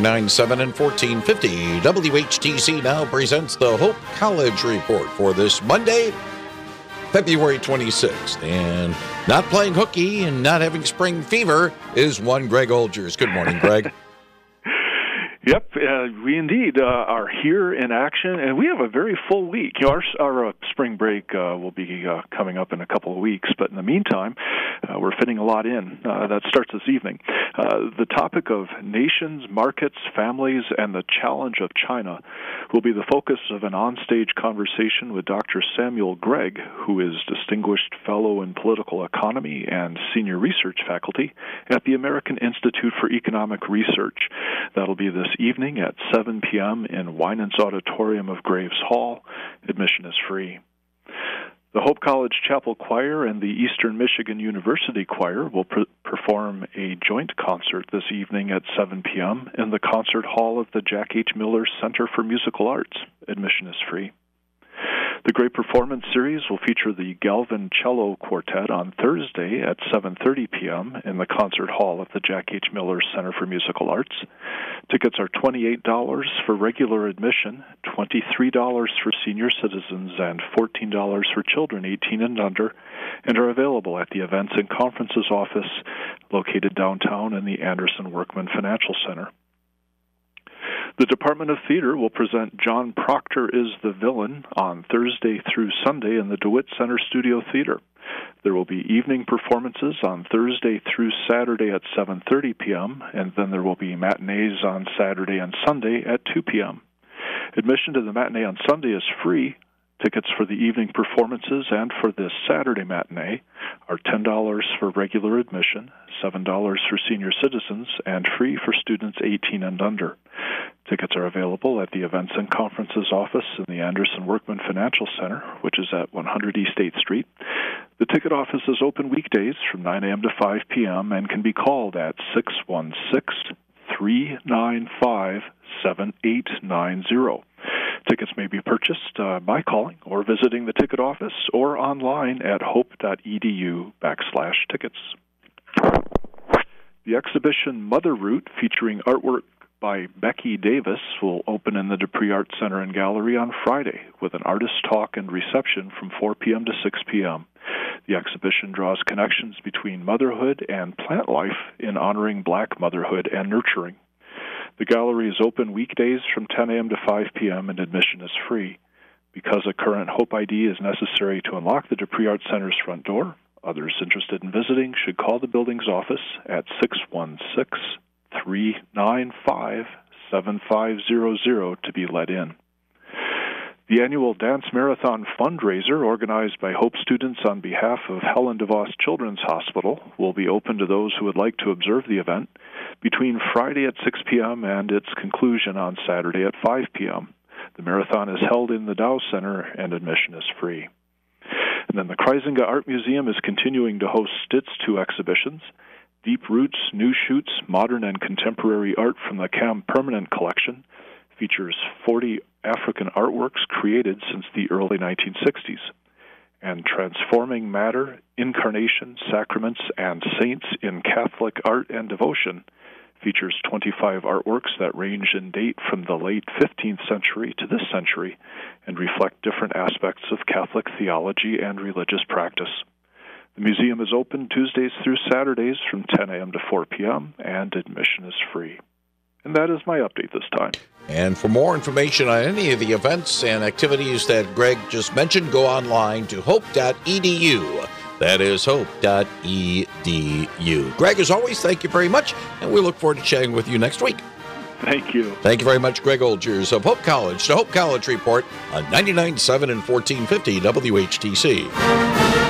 99.7 and 1450 WHTC now presents the Hope College Report for this Monday, February 26th. And not playing hooky and not having spring fever is one Greg Olgers. Good morning, Greg. Yep, uh, we indeed uh, are here in action, and we have a very full week. You know, our, our uh, spring break uh, will be uh, coming up in a couple of weeks, but in the meantime, uh, we're fitting a lot in. that starts this evening. the topic of nations, markets, families, and the challenge of China will be the focus of an onstage conversation with Dr. Samuel Gregg, who is Distinguished Fellow in Political Economy and Senior Research Faculty at the American Institute for Economic Research. That'll be this evening at 7 p.m. in Winants Auditorium of Graves Hall. Admission is free. The Hope College Chapel Choir and the Eastern Michigan University Choir will pre- perform a joint concert this evening at 7 p.m. in the concert hall of the Jack H. Miller Center for Musical Arts. Admission is free. The Great Performance Series will feature the Galvin Cello Quartet on Thursday at 7:30 p.m. in the concert hall of the Jack H. Miller Center for Musical Arts. Tickets are $28 for regular admission, $23 for senior citizens, and $14 for children 18 and under, and are available at the Events and Conferences office located downtown in the Anderson Werkman Financial Center. The Department of Theater will present John Proctor is the Villain on Thursday through Sunday in the DeWitt Center Studio Theater. There will be evening performances on Thursday through Saturday at 7:30 p.m. and then there will be matinees on Saturday and Sunday at 2 p.m. Admission to the matinee on Sunday is free. Tickets for the evening performances and for this Saturday matinee are $10 for regular admission, $7 for senior citizens, and free for students 18 and under. Tickets are available at the Events and Conferences office in the Anderson Werkman Financial Center, which is at 100 East 8th Street. The ticket office is open weekdays from 9 a.m. to 5 p.m. and can be called at 616 395 7890. Tickets may be purchased uh, by calling or visiting the ticket office or online at hope.edu backslash tickets. The exhibition Mother Root, featuring artwork by Becky Davis will open in the De Pree Art Center and Gallery on Friday with an artist talk and reception from 4 p.m. to 6 p.m. The exhibition draws connections between motherhood and plant life in honoring black motherhood and nurturing. The gallery is open weekdays from 10 a.m. to 5 p.m. and admission is free. Because a current Hope ID is necessary to unlock the De Pree Art Center's front door, others interested in visiting should call the building's office at 616 395 7500 to be let in. The annual Dance Marathon fundraiser, organized by Hope students on behalf of Helen DeVos Children's Hospital, will be open to those who would like to observe the event between Friday at 6 p.m. and its conclusion on Saturday at 5 p.m. The marathon is held in the Dow Center and admission is free. And then the Kruizenga Art Museum is continuing to host Stitz 2 exhibitions. Deep Roots, New Shoots, Modern and Contemporary Art from the KAM Permanent Collection features 40 African artworks created since the early 1960s. And Transforming Matter, Incarnation, Sacraments, and Saints in Catholic Art and Devotion features 25 artworks that range in date from the late 15th century to this century and reflect different aspects of Catholic theology and religious practice. The museum is open Tuesdays through Saturdays from 10 a.m. to 4 p.m., and admission is free. And that is my update this time. And for more information on any of the events and activities that Greg just mentioned, go online to hope.edu. That is hope.edu. Greg, as always, thank you very much, and we look forward to chatting with you next week. Thank you. Thank you very much, Greg Olgers of Hope College, the Hope College Report on 99.7 and 1450 WHTC.